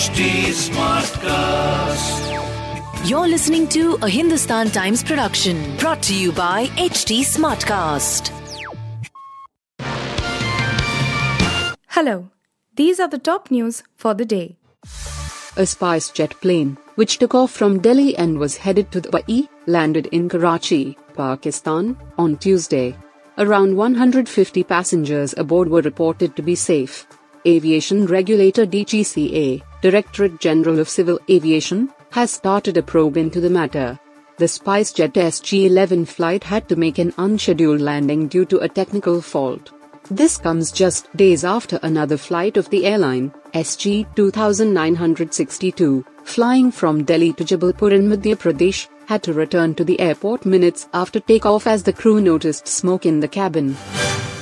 HT Smartcast. You're listening to a Hindustan Times production brought to you by HT Smartcast. Hello, these are the top news for the day. A SpiceJet plane, which took off from Delhi and was headed to Dubai, landed in Karachi, Pakistan, on Tuesday. Around 150 passengers aboard were reported to be safe. Aviation regulator DGCA, Directorate General of Civil Aviation, has started a probe into the matter. The SpiceJet SG-11 flight had to make an unscheduled landing due to a technical fault. This comes just days after another flight of the airline, SG 2962, flying from Delhi to Jabalpur in Madhya Pradesh, had to return to the airport minutes after takeoff as the crew noticed smoke in the cabin.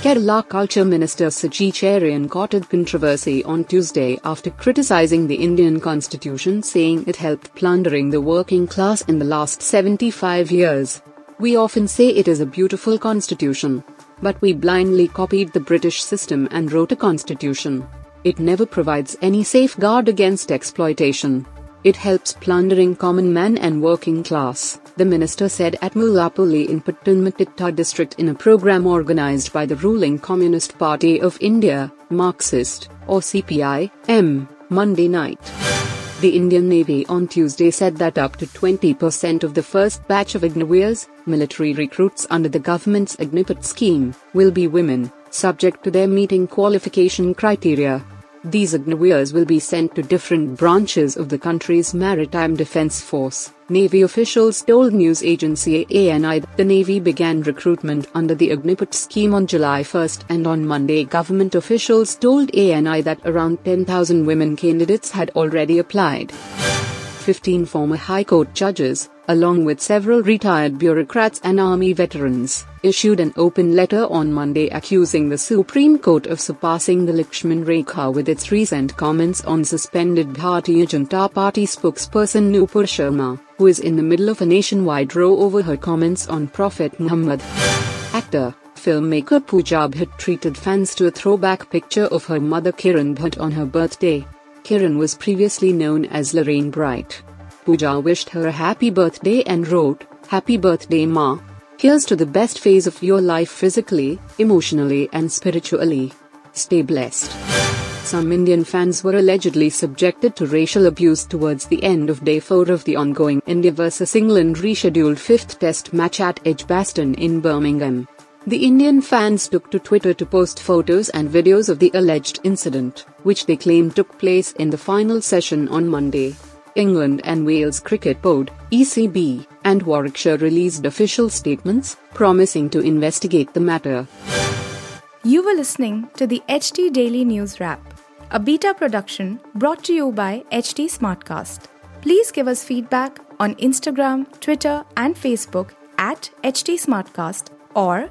Kerala Culture Minister Saji Cherian caught a controversy on Tuesday after criticizing the Indian constitution saying it helped plundering the working class in the last 75 years. We often say it is a beautiful constitution. But we blindly copied the British system and wrote a constitution. It never provides any safeguard against exploitation. It helps plundering common man and working class, the minister said at Mallappally in Pathanamthitta district in a program organized by the ruling Communist Party of India, Marxist, or CPI, M, Monday night. The Indian Navy on Tuesday said that up to 20% of the first batch of Agniveers, military recruits under the government's Agnipath scheme, will be women, subject to their meeting qualification criteria. These Agniveers will be sent to different branches of the country's maritime defense force. Navy officials told news agency ANI that the Navy began recruitment under the Agnipath scheme on July 1 and on Monday government officials told ANI that around 10,000 women candidates had already applied. 15 former High Court judges, along with several retired bureaucrats and army veterans, issued an open letter on Monday accusing the Supreme Court of surpassing the Lakshman Rekha with its recent comments on suspended Bharatiya Janata Party spokesperson Nupur Sharma, who is in the middle of a nationwide row over her comments on Prophet Muhammad. Actor, filmmaker Pooja Bhatt treated fans to a throwback picture of her mother Kiran Bhatt on her birthday. Kiran was previously known as Lorraine Bright. Pooja wished her a happy birthday and wrote, Happy birthday, Ma. Here's to the best phase of your life physically, emotionally, and spiritually. Stay blessed. Some Indian fans were allegedly subjected to racial abuse towards the end of day 4 of the ongoing India vs England rescheduled fifth test match at Edgbaston in Birmingham. The Indian fans took to Twitter to post photos and videos of the alleged incident, which they claimed took place in the final session on Monday. England and Wales Cricket Board, ECB, and Warwickshire released official statements, promising to investigate the matter. You were listening to the HT Daily News Wrap, a beta production brought to you by HT Smartcast. Please give us feedback on Instagram, Twitter, and Facebook at HT Smartcast or